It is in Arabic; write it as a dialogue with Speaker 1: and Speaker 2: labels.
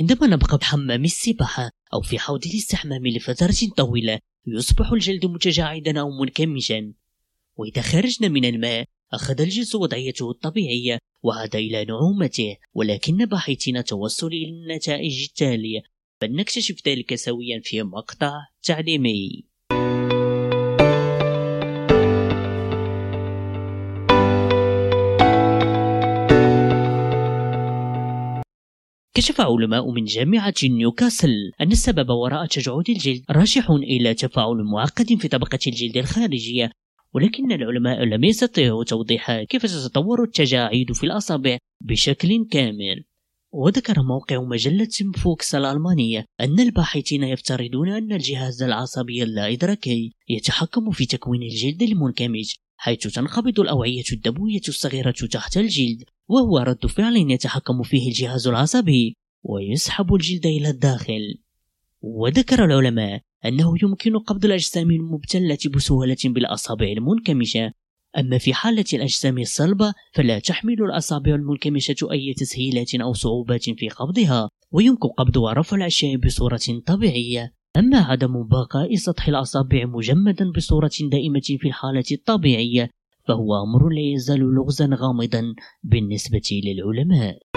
Speaker 1: عندما نبقى بحمام السباحة أو في حوض الاستحمام لفترة طويلة يصبح الجلد متجاعدا أو منكمشا. وإذا خرجنا من الماء أخذ الجلد وضعيته الطبيعية وعاد إلى نعومته ولكن باحثين توصل إلى النتائج التالية فلنكتشف ذلك سويا في مقطع تعليمي. كشف علماء من جامعة نيوكاسل أن السبب وراء تجعد الجلد راجح إلى تفاعل معقد في طبقة الجلد الخارجية ولكن العلماء لم يستطيعوا توضيح كيف تتطور التجاعيد في الأصابع بشكل كامل. وذكر موقع مجلة فوكس الألمانية أن الباحثين يفترضون أن الجهاز العصبي اللا-إدراكي يتحكم في تكوين الجلد المنكمش حيث تنقبض الأوعية الدموية الصغيرة تحت الجلد. وهو رد فعل يتحكم فيه الجهاز العصبي ويسحب الجلد إلى الداخل. وذكر العلماء أنه يمكن قبض الأجسام المبتلة بسهولة بالأصابع المنكمشة. أما في حالة الأجسام الصلبة فلا تحمل الأصابع المنكمشة أي تسهيلات أو صعوبات في قبضها ويمكن قبض ورفع الأشياء بصورة طبيعية. أما عدم بقاء سطح الأصابع مجمدا بصورة دائمة في الحالة الطبيعية فهو أمر لا يزال لغزا غامضا بالنسبة للعلماء.